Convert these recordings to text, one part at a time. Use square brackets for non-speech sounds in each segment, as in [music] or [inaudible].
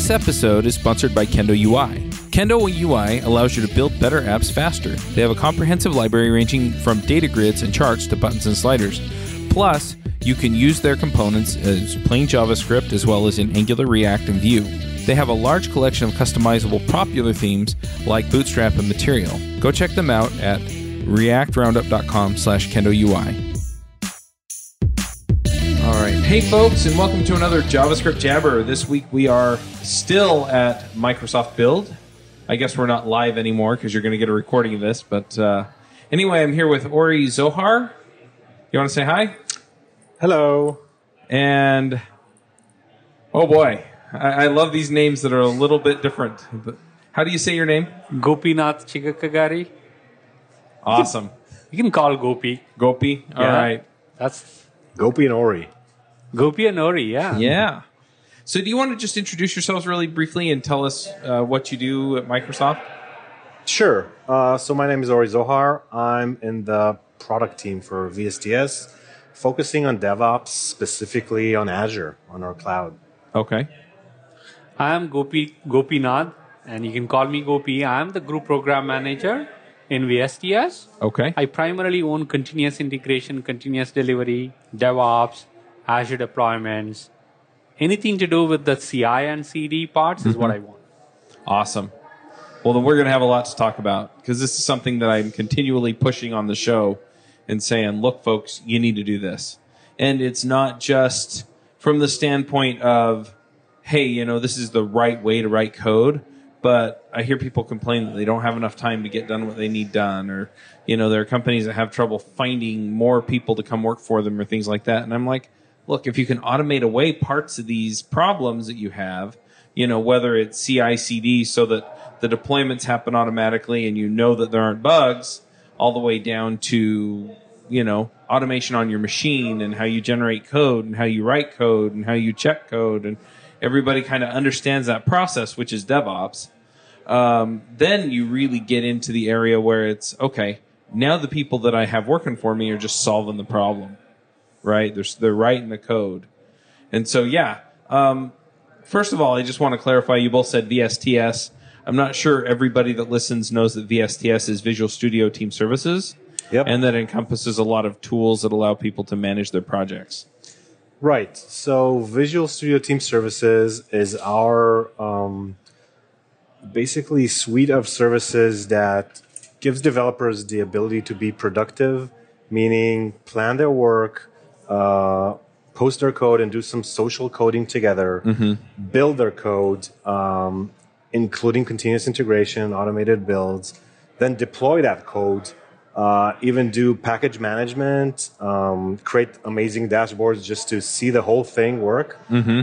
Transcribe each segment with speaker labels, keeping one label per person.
Speaker 1: This episode is sponsored by Kendo UI. Kendo UI allows you to build better apps faster. They have a comprehensive library ranging from data grids and charts to buttons and sliders. Plus, you can use their components as plain JavaScript as well as in Angular, React, and Vue. They have a large collection of customizable popular themes like Bootstrap and Material. Go check them out at reactroundup.com slash kendo UI. All right. Hey, folks, and welcome to another JavaScript Jabber. This week we are still at Microsoft Build. I guess we're not live anymore because you're going to get a recording of this. But uh, anyway, I'm here with Ori Zohar. You want to say hi?
Speaker 2: Hello.
Speaker 1: And oh boy, I, I love these names that are a little bit different. But how do you say your name?
Speaker 2: Gopinath Chigakkagari.
Speaker 1: Awesome.
Speaker 2: You can call Gopi.
Speaker 1: Gopi. All
Speaker 2: Yeah.
Speaker 1: right.
Speaker 2: That's
Speaker 3: Gopi and Ori.
Speaker 2: Gopi and Ori, yeah.
Speaker 1: Yeah. So, do you want to just introduce yourselves really briefly and tell us uh, what you do at Microsoft?
Speaker 3: Sure. Uh, so my name is Ori Zohar. I'm in the product team for VSTS, focusing on DevOps, specifically on Azure, on our cloud.
Speaker 1: Okay.
Speaker 2: I am Gopi Gopinath, and you can call me Gopi. I am the group program manager in VSTS.
Speaker 1: Okay.
Speaker 2: I primarily own continuous integration, continuous delivery, DevOps, Azure deployments. Anything to do with the CI and CD parts is what mm-hmm. I want.
Speaker 1: Awesome. Well, then we're going to have a lot to talk about because this is something that I'm continually pushing on the show and saying, look, folks, you need to do this. And it's not just from the standpoint of, hey, you know, this is the right way to write code. But I hear people complain that they don't have enough time to get done what they need done, or, you know, there are companies that have trouble finding more people to come work for them or things like that. And I'm like, look, if you can automate away parts of these problems that you have, you know, whether it's CI CD so that the deployments happen automatically and you know that there aren't bugs, all the way down to, you know, automation on your machine and how you generate code and how you write code and how you check code and everybody kind of understands that process, which is DevOps. Um, then you really get into the area where it's okay. Now the people that I have working for me are just solving the problem, right? They're they're writing the code, and so yeah. Um, first of all, I just want to clarify. You both said VSTS. I'm not sure everybody that listens knows that VSTS is Visual Studio Team Services,
Speaker 3: Yep.
Speaker 1: and that encompasses a lot of tools that allow people to manage their projects.
Speaker 3: Right. So Visual Studio Team Services is our um, basically suite of services that gives developers the ability to be productive, meaning plan their work, uh, post their code, and do some social coding together, build their code, um, including continuous integration, automated builds, then deploy that code uh, even do package management, um, create amazing dashboards just to see the whole thing work,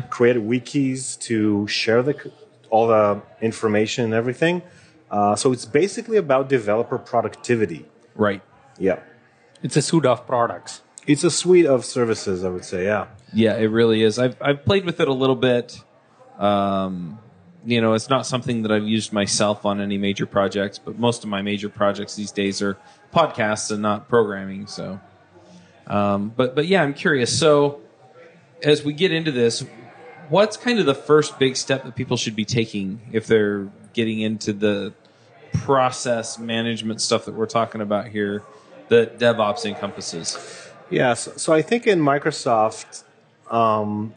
Speaker 3: create wikis to share the all the information and everything. Uh, so it's basically about developer productivity.
Speaker 1: Right.
Speaker 3: Yeah,
Speaker 2: It's a suite of products.
Speaker 3: It's a suite of services, I would say. Yeah.
Speaker 1: Yeah, it really is. I've I've played with it a little bit. Um, you know, it's not something that I've used myself on any major projects, but most of my major projects these days are podcasts and not programming. So, um, but but yeah, I'm curious. So, as we get into this, what's kind of the first big step that people should be taking if they're getting into the process management stuff that we're talking about here that DevOps encompasses?
Speaker 3: Yeah, so, so I think in Microsoft, um,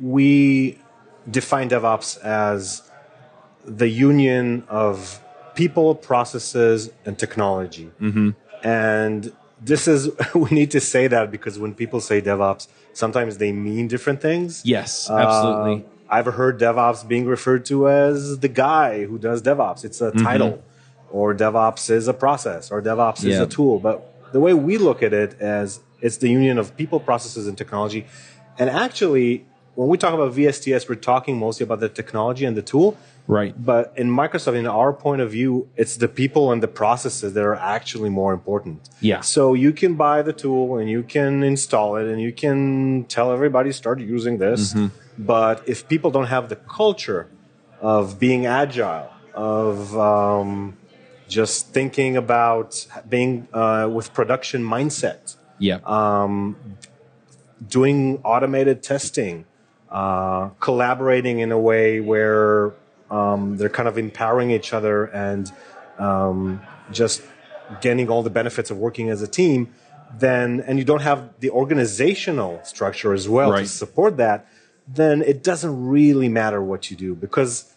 Speaker 3: we define DevOps as the union of people, processes, and technology. And this is, [laughs] we need to say that because when people say DevOps, sometimes they mean different things.
Speaker 1: Yes, absolutely.
Speaker 3: Uh, I've heard DevOps being referred to as the guy who does DevOps. It's a title, or DevOps is a process, or DevOps is a tool. But the way we look at it as it's the union of people, processes, and technology. And actually, when we talk about VSTS, we're talking mostly about the technology and the tool.
Speaker 1: right.
Speaker 3: But in Microsoft, in our point of view, it's the people and the processes that are actually more important.
Speaker 1: Yeah.
Speaker 3: So you can buy the tool and you can install it and you can tell everybody start using this. But if people don't have the culture of being agile, of um, just thinking about being uh, with production mindset,
Speaker 1: Yeah.
Speaker 3: doing automated testing, uh, collaborating in a way where um, they're kind of empowering each other and um, just getting all the benefits of working as a team, then and you don't have the organizational structure as well
Speaker 1: Right.
Speaker 3: to support that, then it doesn't really matter what you do because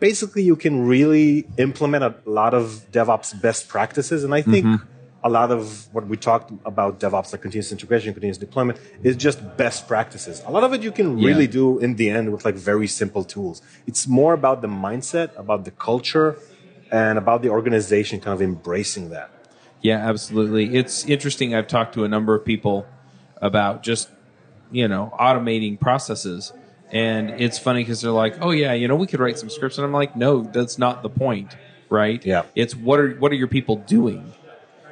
Speaker 3: basically you can really implement a lot of DevOps best practices. And I think a lot of what we talked about DevOps, like continuous integration, continuous deployment, is just best practices. A lot of it you can really
Speaker 1: Yeah.
Speaker 3: do in the end with like very simple tools. It's more about the mindset, about the culture, and about the organization kind of embracing that.
Speaker 1: Yeah, absolutely. It's interesting. I've talked to a number of people about just, you know, automating processes. And it's funny because they're like, oh, yeah, you know, we could write some scripts. And I'm like, no, that's not the point, right?
Speaker 3: Yeah.
Speaker 1: It's what are, what are your people doing?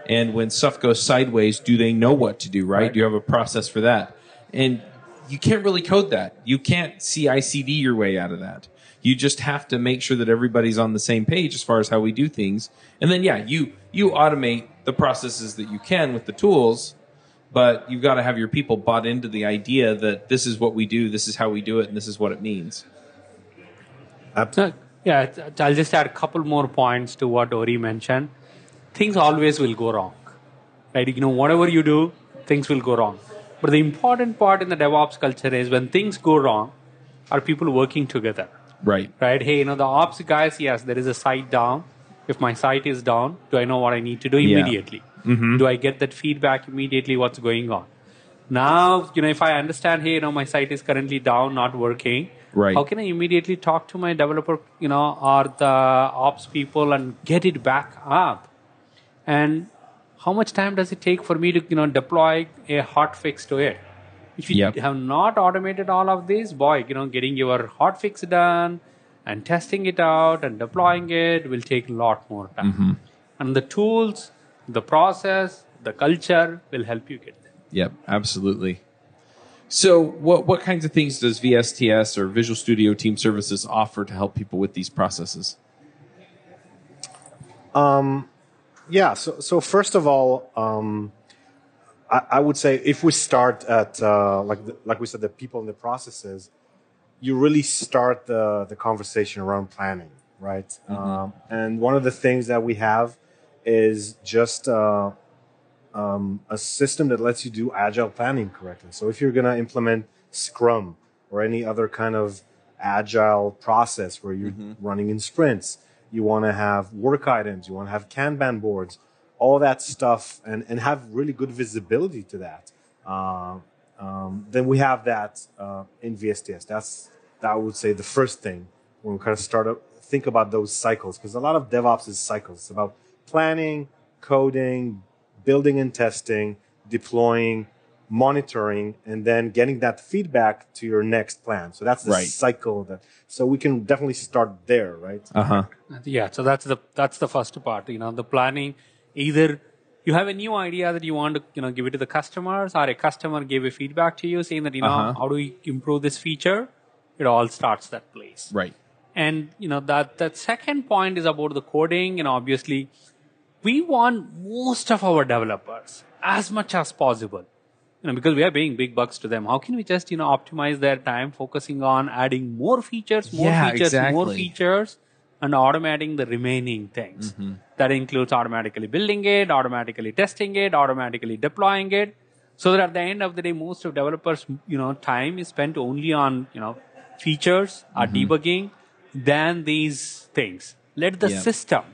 Speaker 1: And when stuff goes sideways, do they know what to do, right? Do you have a process for that? And you can't really code that. You can't CI CD your way out of that. You just have to make sure that everybody's on the same page as far as how we do things. And then, yeah, you you automate the processes that you can with the tools, but you've got to have your people bought into the idea that this is what we do, this is how we do it, and this is what it means.
Speaker 2: So, yeah, I'll just add a couple more points to what Ori mentioned. Things always will go wrong, right? You know, whatever you do, things will go wrong. But the important part in the DevOps culture is when things go wrong, are people working together,
Speaker 1: Right.
Speaker 2: right? Hey, you know, the ops guys, yes, there is a site down. If my site is down, do I know what I need to do immediately?
Speaker 1: Yeah.
Speaker 2: immediately? Mm-hmm. Do I get that feedback immediately? What's going on? Now, you know, if I understand, hey, you know, my site is currently down, not working.
Speaker 1: Right.
Speaker 2: How can I immediately talk to my developer, you know, or the ops people and get it back up? And how much time does it take for me to, you know, deploy a hot fix to it? If you
Speaker 1: Yep.
Speaker 2: have not automated all of this, boy, you know, getting your hot fix done and testing it out and deploying it will take a lot more time.
Speaker 1: Mm-hmm.
Speaker 2: And the tools, the process, the culture will help you get there.
Speaker 1: Yep, absolutely. So, what what kinds of things does VSTS or Visual Studio Team Services offer to help people with these processes?
Speaker 3: Yeah. So, so first of all, um, I, I would say if we start at uh, like the, like we said, the people and the processes, you really start the the conversation around planning, right? Um, and one of the things that we have is just uh, um, a system that lets you do agile planning correctly. So if you're going to implement Scrum or any other kind of agile process where you're running in sprints, you want to have work items, you want to have Kanban boards, all that stuff, and, and have really good visibility to that. Uh, um, then we have that uh, in VSTS. That's that I would say the first thing when we kind of start up think about those cycles because a lot of DevOps is cycles. It's about planning, coding, building and testing, deploying, monitoring, and then getting that feedback to your next plan. So that's the
Speaker 1: Right.
Speaker 3: cycle that. So we can definitely start there, right?
Speaker 1: Uh huh.
Speaker 2: Yeah, so that's the that's the first part. You know, the planning. Either you have a new idea that you want to you know give it to the customers, or a customer gave a feedback to you saying that you know
Speaker 1: Uh-huh.
Speaker 2: how do we improve this feature. It all starts that place.
Speaker 1: Right.
Speaker 2: And you know that that second point is about the coding. And obviously, we want most of our developers as much as possible. You know, because we are paying big bucks to them. How can we just you know optimize their time, focusing on adding more features, more
Speaker 1: Yeah,
Speaker 2: features, more features, and automating the remaining things.
Speaker 1: Mm-hmm.
Speaker 2: That includes automatically building it, automatically testing it, automatically deploying it. So that at the end of the day, most of developers, you know, time is spent only on, you know, features or
Speaker 1: Mm-hmm.
Speaker 2: debugging than these things. Let the
Speaker 1: Yeah.
Speaker 2: system,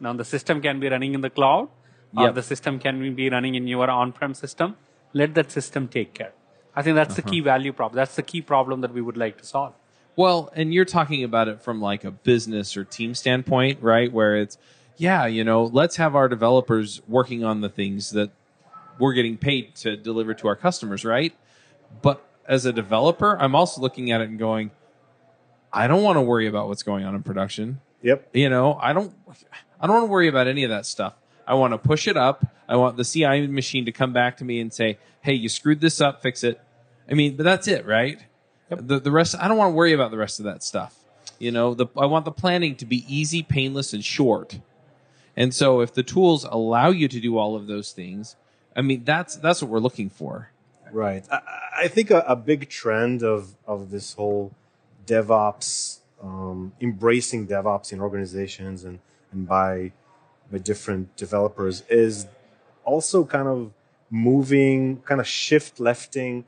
Speaker 2: now the system can be running in the cloud or
Speaker 1: Yep.
Speaker 2: the system can be running in your on-prem system. Let that system take care. I think that's the
Speaker 1: Uh-huh.
Speaker 2: key value problem. That's the key problem that we would like to solve.
Speaker 1: Well, and you're talking about it from like a business or team standpoint, right? Where it's, yeah, you know, let's have our developers working on the things that we're getting paid to deliver to our customers, right? But as a developer, I'm also looking at it and going, I don't want to worry about what's going on in production.
Speaker 3: Yep.
Speaker 1: You know, I don't I don't want to worry about any of that stuff. I want to push it up. I want the CI machine to come back to me and say, "Hey, you screwed this up, fix it." I mean, but that's it, right? The the rest I don't want to worry about the rest of that stuff. You know, the I want the planning to be easy, painless and short. And so if the tools allow you to do all of those things, I mean, that's that's what we're looking for.
Speaker 3: Right. I, I think a, a big trend of, of this whole DevOps, um, embracing DevOps in organizations and, and by, by different developers is also kind of moving, kind of shift lefting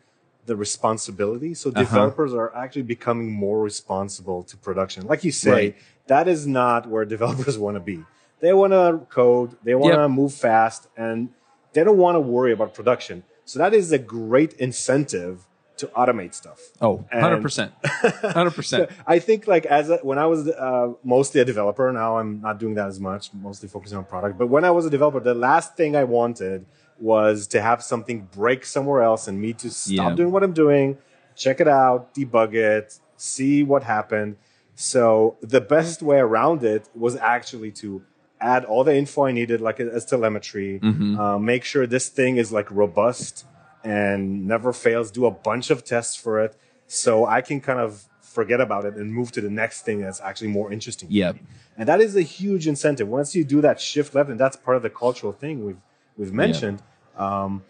Speaker 3: the responsibility. So uh-huh. developers are actually becoming more responsible to production. Like you say,
Speaker 1: Right.
Speaker 3: that is not where [laughs] developers want to be. They want to code, they want to
Speaker 1: Yep.
Speaker 3: move fast, and they don't want to worry about production. So that is a great incentive to automate stuff.
Speaker 1: Oh, 100%. 100%. [laughs]
Speaker 3: I think like as a, when I was uh, mostly a developer, now I'm not doing that as much, mostly focusing on product. But when I was a developer, the last thing I wanted was to have something break somewhere else and me to stop
Speaker 1: Yeah.
Speaker 3: doing what I'm doing, check it out, debug it, see what happened. So the best way around it was actually to add all the info I needed, like as telemetry, uh, make sure this thing is like robust and never fails, do a bunch of tests for it so I can kind of forget about it and move to the next thing that's actually more interesting. Yeah. And that is a huge incentive. Once you do that shift left, and that's part of the cultural thing we've we've mentioned, um,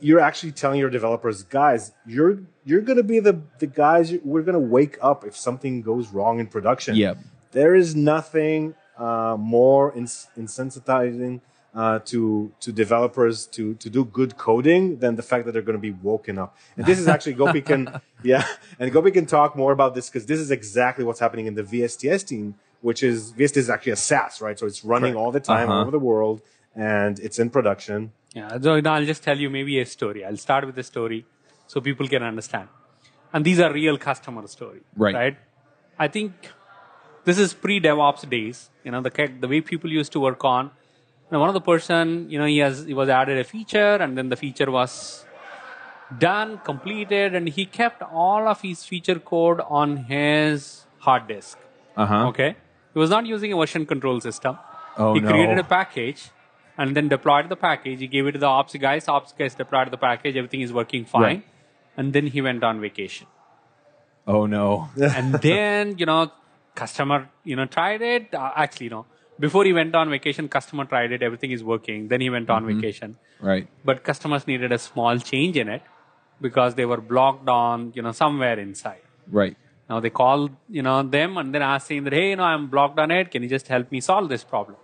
Speaker 3: you're actually telling your developers, guys, you're you're gonna be the the guys. We're gonna wake up if something goes wrong in production.
Speaker 1: Yeah.
Speaker 3: There is nothing uh, more ins- insensitizing uh, to to developers to to do good coding than the fact that they're going to be woken up. And this is actually Gopi can [laughs] yeah, and Gopi can talk more about this because this is exactly what's happening in the VSTS team, which is VSTS is actually a SaaS, right? So it's running all the time
Speaker 1: Uh-huh.
Speaker 3: all over the world, and it's in production.
Speaker 2: Yeah, so now I'll just tell you maybe a story. I'll start with a story so people can understand. And these are real customer stories,
Speaker 1: Right.
Speaker 2: Right. I think this is pre-DevOps days. You know, the the way people used to work on. You know, one of the person, you know, he has he was added a feature, and then the feature was done, completed, and he kept all of his feature code on his hard disk.
Speaker 1: Uh-huh.
Speaker 2: Okay. He was not using a version control system.
Speaker 1: Oh,
Speaker 2: he
Speaker 1: no.
Speaker 2: created a package and then deployed the package. He gave it to the ops guys. Ops guys deployed the package. Everything is working fine.
Speaker 1: Right.
Speaker 2: And then he went on vacation.
Speaker 1: Oh, no.
Speaker 2: and then, you know, customer, you know, tried it. Uh, actually, no. Before he went on vacation, customer tried it. Everything is working. Then he went on
Speaker 1: Mm-hmm.
Speaker 2: vacation.
Speaker 1: Right.
Speaker 2: But customers needed a small change in it because they were blocked on, you know, somewhere inside.
Speaker 1: Right.
Speaker 2: Now they call, you know, them and then asking that, hey, you know, I'm blocked on it. Can you just help me solve this problem?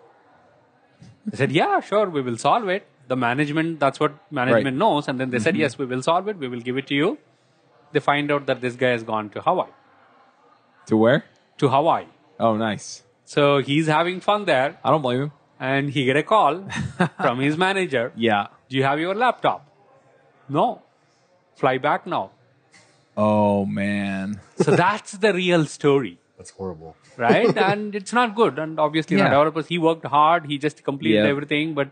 Speaker 2: They said, yeah, sure, we will solve it. The management, that's what management
Speaker 1: Right.
Speaker 2: knows. And then they said, yes, we will solve it. We will give it to you. They find out that this guy has gone to Hawaii.
Speaker 1: To where?
Speaker 2: To Hawaii.
Speaker 1: Oh, nice.
Speaker 2: So he's having fun there.
Speaker 1: I don't blame him.
Speaker 2: And he get a call [laughs] from his manager.
Speaker 1: Yeah.
Speaker 2: Do you have your laptop? No. Fly back now.
Speaker 1: Oh, man.
Speaker 2: So that's the real story.
Speaker 3: That's horrible.
Speaker 2: right? [laughs] and it's not good. And obviously, you know,
Speaker 1: Yeah.
Speaker 2: developers, he worked hard, he just completed
Speaker 1: Yeah.
Speaker 2: everything. But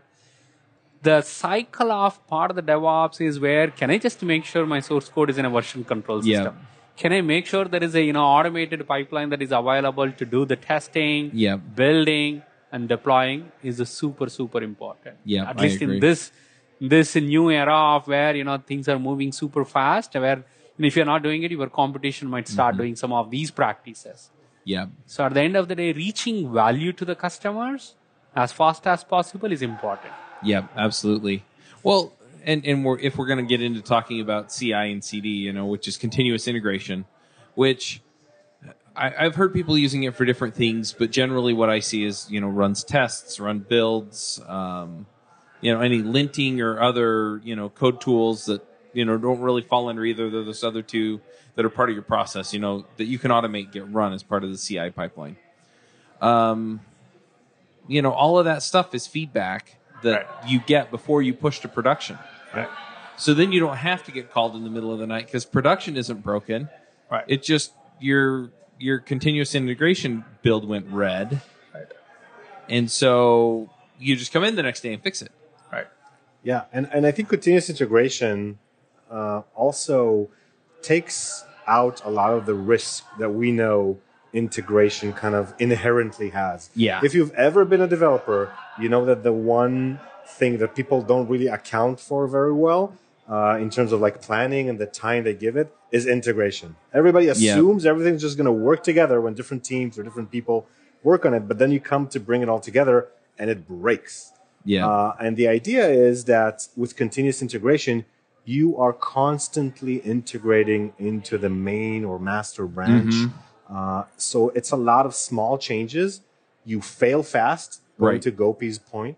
Speaker 2: the cycle of part of the DevOps is where can I just make sure my source code is in a version control
Speaker 1: Yeah.
Speaker 2: system? Can I make sure there is a you know automated pipeline that is available to do the testing,
Speaker 1: Yeah.
Speaker 2: building, and deploying is a super super important.
Speaker 1: Yeah,
Speaker 2: at least in this this new era of where you know things are moving super fast, where if you're not doing it, your competition might start
Speaker 1: Mm-hmm.
Speaker 2: doing some of these practices.
Speaker 1: Yeah.
Speaker 2: So at the end of the day, reaching value to the customers as fast as possible is important.
Speaker 1: Yeah, absolutely. Well, and and we're if we're going to get into talking about CI and CD, you know, which is continuous integration, which I, I've heard people using it for different things, but generally what I see is you know runs tests, run builds, um, you know, any linting or other you know code tools that you know don't really fall under either of those other two that are part of your process. You know that you can automate get run as part of the CI pipeline. Um, you know, all of that stuff is feedback that you get before you push to production.
Speaker 3: Right.
Speaker 1: So then you don't have to get called in the middle of the night because production isn't broken.
Speaker 3: Right.
Speaker 1: It just your your continuous integration build went red,
Speaker 3: Right.
Speaker 1: and so you just come in the next day and fix it.
Speaker 3: Right. Yeah, and, and I think continuous integration uh, also takes out a lot of the risk that we know integration kind of inherently has.
Speaker 1: Yeah.
Speaker 3: If you've ever been a developer, you know that the one thing that people don't really account for very well uh, in terms of like planning and the time they give it is integration. Everybody assumes everything's just going to work together when different teams or different people work on it, but then you come to bring it all together and it breaks.
Speaker 1: Yeah.
Speaker 3: Uh, and the idea is that with continuous integration, you are constantly integrating into the main or master branch. Uh, so it's a lot of small changes. You fail fast,
Speaker 1: Right.
Speaker 3: to Gopi's point.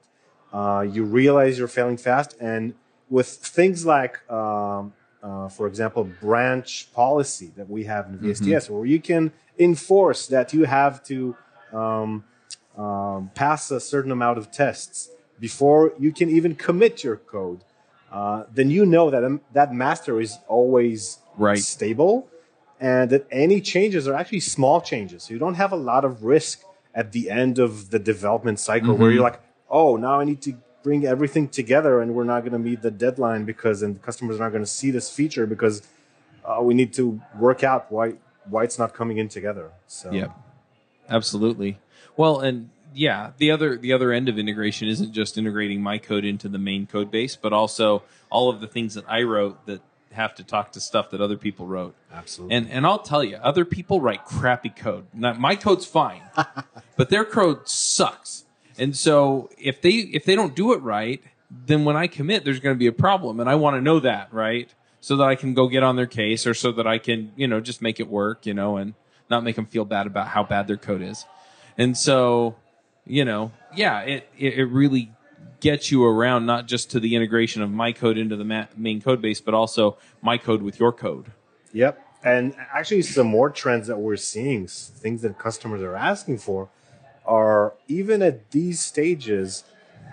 Speaker 3: Uh, you realize you're failing fast, and with things like, um, uh, for example, branch policy that we have in VSTS, where you can enforce that you have to um, um, pass a certain amount of tests before you can even commit your code, uh, then you know that um, that master is always
Speaker 1: Right.
Speaker 3: stable, and that any changes are actually small changes. So you don't have a lot of risk at the end of the development cycle where you're like, oh, now I need to bring everything together, and we're not going to meet the deadline because and customers are not going to see this feature because uh, we need to work out why why it's not coming in together. So
Speaker 1: Yep. Absolutely. Well, and yeah, the other the other end of integration isn't just integrating my code into the main code base, but also all of the things that I wrote that have to talk to stuff that other people wrote.
Speaker 3: absolutely.
Speaker 1: And and I'll tell you, other people write crappy code. Now, my code's fine, [laughs] but their code sucks. And so if they if they don't do it right, then when I commit, there's going to be a problem, and I want to know that, right? So that I can go get on their case, or so that I can, you know, just make it work, you know, and not make them feel bad about how bad their code is. And so, you know, yeah, it it, it really gets you around not just to the integration of my code into the ma- main code base, but also my code with your code.
Speaker 3: Yep. And actually, some more trends that we're seeing, things that customers are asking for, are even at these stages,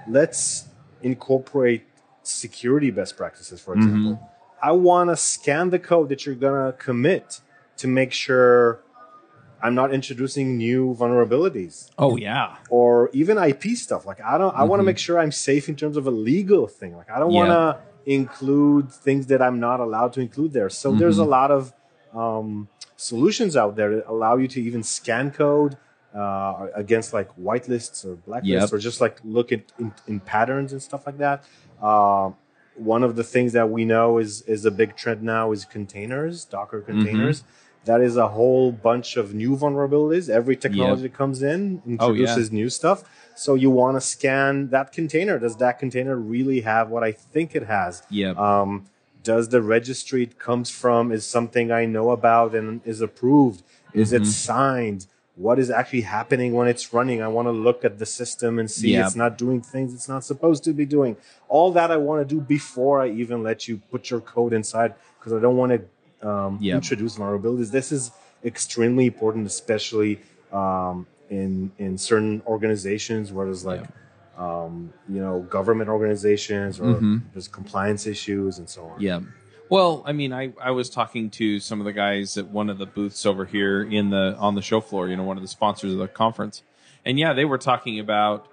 Speaker 3: let's incorporate security best practices, for mm-hmm. example. I want to scan the code that you're going to commit to make sure I'm not introducing new vulnerabilities
Speaker 1: Oh yeah.
Speaker 3: or even IP stuff. Like I don't, I want to mm-hmm. make sure I'm safe in terms of a legal thing. Like I don't want to include things that I'm not allowed to include there. So there's a mm-hmm. lot of um, solutions out there that allow you to even scan code uh, against like whitelists or blacklists,
Speaker 1: Yep.
Speaker 3: or just like look at in, in patterns and stuff like that. Uh, one of the things that we know is is a big trend now is containers, Docker containers. That is a whole bunch of new vulnerabilities. Every technology that comes in
Speaker 1: Oh, yeah.
Speaker 3: introduces new stuff. So you want to scan that container. Does that container really have what I think it has?
Speaker 1: Yep.
Speaker 3: Um, does the registry it comes from is something I know about and is approved? Is
Speaker 1: Mm-hmm.
Speaker 3: it signed? What is actually happening when it's running? I want to look at the system and see it's not doing things it's not supposed to be doing. All that I want to do before I even let you put your code inside because I don't want to um, introduce vulnerabilities. This is extremely important, especially um, in in certain organizations where there's like um, you know government organizations or
Speaker 1: Mm-hmm.
Speaker 3: there's compliance issues and so on.
Speaker 1: Yeah. Well, I mean, I, I was talking to some of the guys at one of the booths over here in the on the show floor. You know, one of the sponsors of the conference, and yeah, they were talking about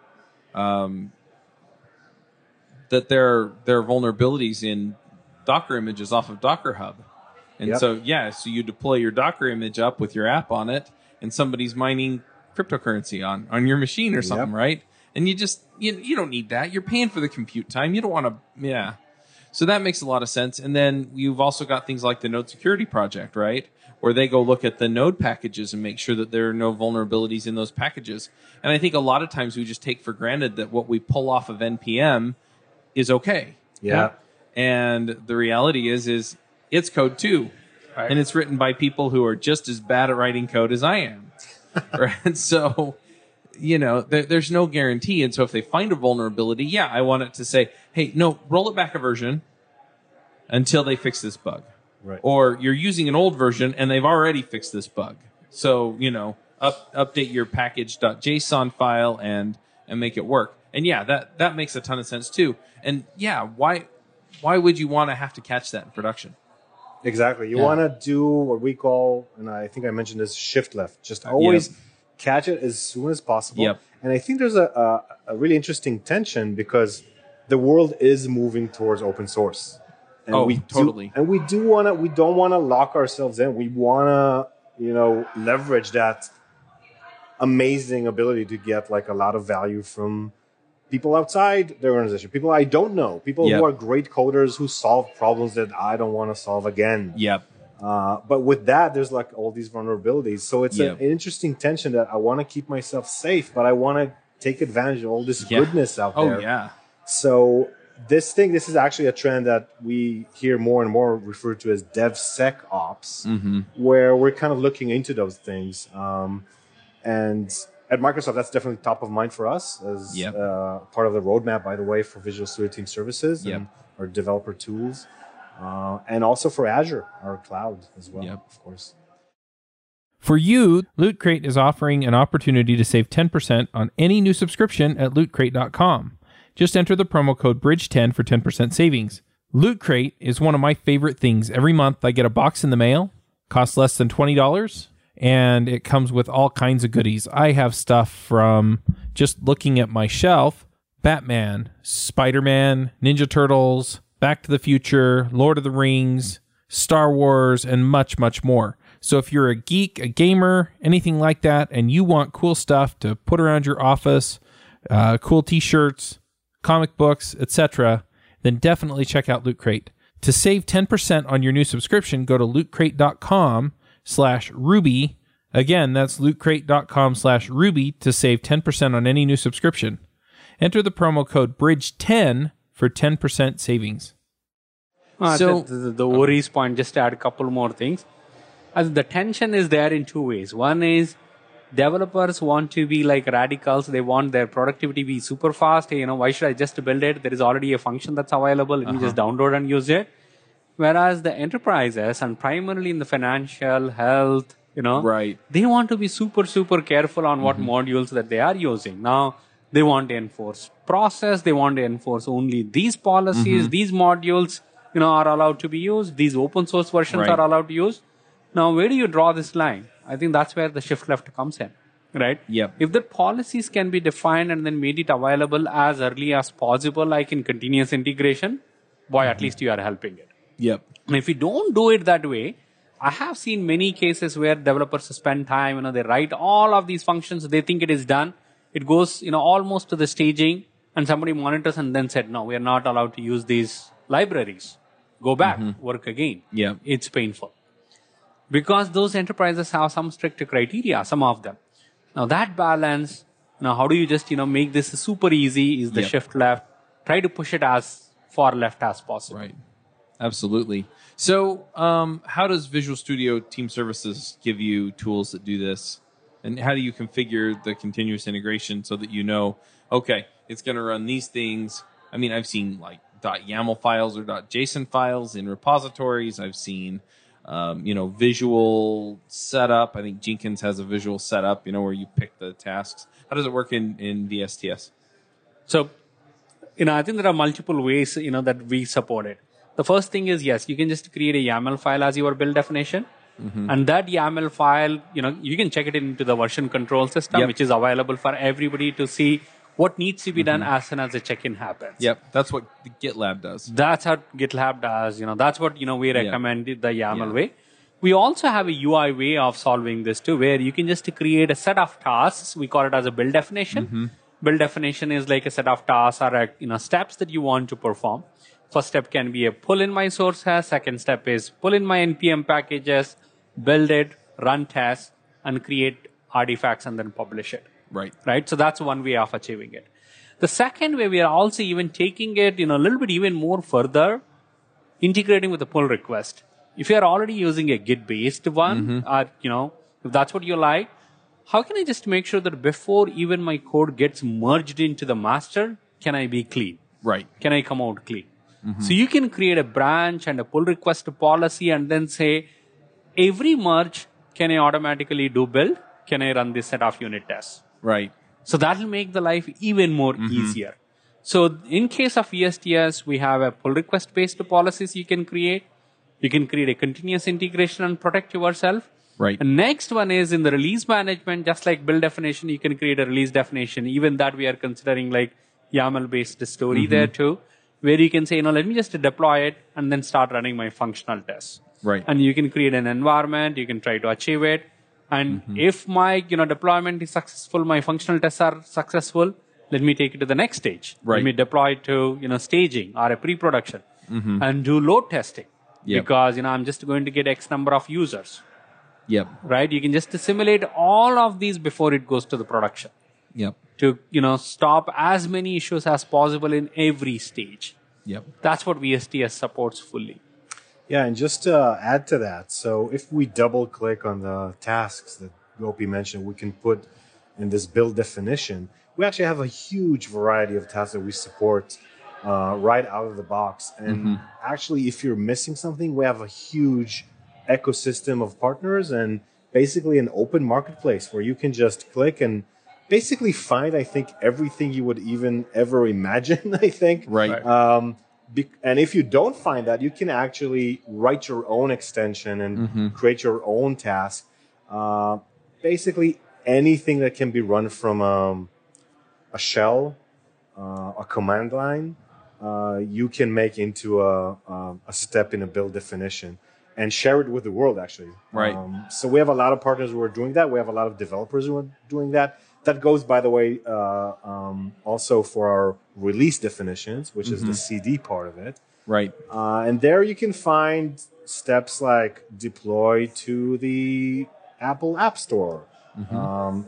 Speaker 1: um, that there there are vulnerabilities in Docker images off of Docker Hub, and
Speaker 3: Yep.
Speaker 1: so yeah, so you deploy your Docker image up with your app on it, and somebody's mining cryptocurrency on on your machine or something,
Speaker 3: Yep.
Speaker 1: right? And you just you you don't need that. You're paying for the compute time. You don't want to yeah. So that makes a lot of sense. And then you've also got things like the Node Security Project, right? Where they go look at the node packages and make sure that there are no vulnerabilities in those packages. And I think a lot of times we just take for granted that what we pull off of NPM is okay.
Speaker 3: Yeah.
Speaker 1: And the reality is, is it's code too.
Speaker 2: Right.
Speaker 1: And it's written by people who are just as bad at writing code as I am. [laughs] right. So, you know, there, there's no guarantee. And so if they find a vulnerability, yeah, I want it to say, hey, no, roll it back a version until they fix this bug.
Speaker 3: Right.
Speaker 1: Or you're using an old version and they've already fixed this bug. So, you know, up, update your package.json file and, and make it work. And yeah, that, that makes a ton of sense too. And yeah, why, why would you want to have to catch that in production?
Speaker 3: Exactly. You
Speaker 1: Yeah.
Speaker 3: want to do what we call, and I think I mentioned this, shift left. Just always catch it as soon as possible.
Speaker 1: Yep.
Speaker 3: And I think there's a, a, a really interesting tension because the world is moving towards open source. And
Speaker 1: Oh,
Speaker 3: we do-
Speaker 1: totally.
Speaker 3: and we do want to, we don't want to lock ourselves in. We want to, you know, leverage that amazing ability to get like a lot of value from people outside the organization, people I don't know, people
Speaker 1: Yep.
Speaker 3: who are great coders who solve problems that I don't want to solve again.
Speaker 1: Yep.
Speaker 3: Uh, but with that, there's like all these vulnerabilities. So it's
Speaker 1: Yep.
Speaker 3: an interesting tension that I want to keep myself safe, but I want to take advantage of all this
Speaker 1: Yeah.
Speaker 3: goodness out
Speaker 1: Oh
Speaker 3: there.
Speaker 1: yeah.
Speaker 3: So this thing, this is actually a trend that we hear more and more referred to as DevSecOps,
Speaker 1: Mm-hmm.
Speaker 3: where we're kind of looking into those things. Um, and at Microsoft, that's definitely top of mind for us as
Speaker 1: Yep.
Speaker 3: uh, part of the roadmap, by the way, for Visual Studio Team Services
Speaker 1: Yep.
Speaker 3: and our developer tools, uh, and also for Azure, our cloud as well,
Speaker 1: Yep.
Speaker 3: of course.
Speaker 4: For you, Loot Crate is offering an opportunity to save 10% on any new subscription at lootcrate.com. Just enter the promo code BRIDGE10 for 10% savings. Loot Crate is one of my favorite things. Every month I get a box in the mail, costs less than $20, and it comes with all kinds of goodies. I have stuff from just looking at my shelf Batman, Spider Man, Ninja Turtles, Back to the Future, Lord of the Rings, Star Wars, and much, much more. So if you're a geek, a gamer, anything like that, and you want cool stuff to put around your office, uh, cool t-shirts, comic books, etc., then definitely check out Loot Crate. To save 10% on your new subscription, go to lootcrate.com slash ruby. Again, that's lootcrate.com slash ruby to save 10% on any new subscription. Enter the promo code BRIDGE10 for 10% savings.
Speaker 2: Uh,
Speaker 1: So-
Speaker 2: the, the, the Ori's point, just to add a couple more things. As the tension is there in two ways. One is developers want to be like radicals. They want their productivity be super fast. Hey, you know, why should I just build it? There is already a function that's available. Let me just download and use it. Whereas the enterprises and primarily in the financial health, you know,
Speaker 1: Right.
Speaker 2: they want to be super, super careful on what modules that they are using. Now, they want to enforce process. They want to enforce only these policies, mm-hmm. these modules, you know, are allowed to be used. These open source versions
Speaker 1: Right.
Speaker 2: are allowed to use. Now, where do you draw this line? I think that's where the shift left comes in, right?
Speaker 1: Yep.
Speaker 2: If the policies can be defined and then made it available as early as possible, like in continuous integration, boy, at mm-hmm. least you are helping it.
Speaker 1: Yep.
Speaker 2: And if you don't do it that way, I have seen many cases where developers spend time, you know, they write all of these functions, they think it is done. It goes, you know, almost to the staging, and somebody monitors and then said, no, we are not allowed to use these libraries. Go back, work again.
Speaker 1: Yeah.
Speaker 2: It's painful. Because those enterprises have some strict criteria, some of them. Now that balance, now how do you just, you know, make this super easy? Is the
Speaker 1: Yep.
Speaker 2: shift left? Try to push it as far left as possible.
Speaker 1: Right. Absolutely. So, um, how does Visual Studio Team Services give you tools that do this? And how do you configure the continuous integration so that you know, okay, it's going to run these things? I mean, I've seen like .yaml files or .json files in repositories. I've seen, um, you know, visual setup. I think Jenkins has a visual setup, you know, where you pick the tasks. How does it work in, in VSTS?
Speaker 2: So, you know, I think there are multiple ways, you know, that we support it. The first thing is, yes, you can just create a YAML file as your build definition.
Speaker 1: Mm-hmm.
Speaker 2: And that YAML file, you know, you can check it into the version control system,
Speaker 1: Yep.
Speaker 2: which is available for everybody to see what needs to be done as soon as the check-in happens.
Speaker 1: Mm-hmm. Yep. That's what GitLab does.
Speaker 2: That's how GitLab does. You know, that's what you know we recommend the YAML
Speaker 1: Yeah.
Speaker 2: way. We also have a UI way of solving this too, where you can just create a set of tasks. We call it as a build definition.
Speaker 1: Mm-hmm.
Speaker 2: Build definition is like a set of tasks or a, you know steps that you want to perform. First step can be a pull in my sources. Second step is pull in my npm packages, build it, run tests, and create artifacts and then publish it
Speaker 1: Right.
Speaker 2: right? So that's one way of achieving it. The second way, we are also even taking it, you know, a little bit even more further, integrating with a pull request. If you are already using a Git-based one, mm-hmm. or you know, if that's what you like, how can I just make sure that before even my code gets merged into the master, can I be clean?
Speaker 1: Right.
Speaker 2: Can I come out clean? So you can create a branch and a pull request policy and then say, every merge, can I automatically do build? Can I run this set of unit tests?
Speaker 1: Right.
Speaker 2: So that will make the life even more mm-hmm. easier. So in case of VSTS, we have a pull request based policies you can create. You can create a continuous integration and protect yourself.
Speaker 1: Right.
Speaker 2: And next one is in the release management, just like build definition, you can create a release definition. Even that we are considering like YAML based story mm-hmm. there too, where you can say, you know, let me just deploy it and then start running my functional tests.
Speaker 1: Right.
Speaker 2: And you can create an environment, you can try to achieve it. And if my, you know, deployment is successful, my functional tests are successful, let me take it to the next stage.
Speaker 1: Right.
Speaker 2: Let me deploy it to, you know, staging or a pre-production mm-hmm. and do load testing.
Speaker 1: Yep.
Speaker 2: Because, you know, I'm just going to get X number of users
Speaker 1: Yep.
Speaker 2: right? You can just simulate all of these before it goes to the production
Speaker 1: Yep.
Speaker 2: To, you know, stop as many issues as possible in every stage.
Speaker 1: Yep.
Speaker 2: That's what VSTS supports fully.
Speaker 3: Yeah, and just to add to that, so if we double click on the tasks that Gopi mentioned, we can put in this build definition. We actually have a huge variety of tasks that we support uh, right out of the box. And actually, if you're missing something, we have a huge ecosystem of partners and basically an open marketplace where you can just click and basically find, I think, everything you would even ever imagine. [laughs] I think.
Speaker 1: Right.
Speaker 3: Um, be- and if you don't find that, you can actually write your own extension and create your own task. Uh, basically, anything that can be run from um, a shell, uh, a command line, uh, you can make into a, a, a step in a build definition and share it with the world, actually.
Speaker 1: Right.
Speaker 3: Um, so we have a lot of partners who are doing that. We have a lot of developers who are doing that. That goes, by the way, uh, um, also for our release definitions, which is the CD part of it.
Speaker 1: Right.
Speaker 3: Uh, and there you can find steps like deploy to the Apple App Store. Um,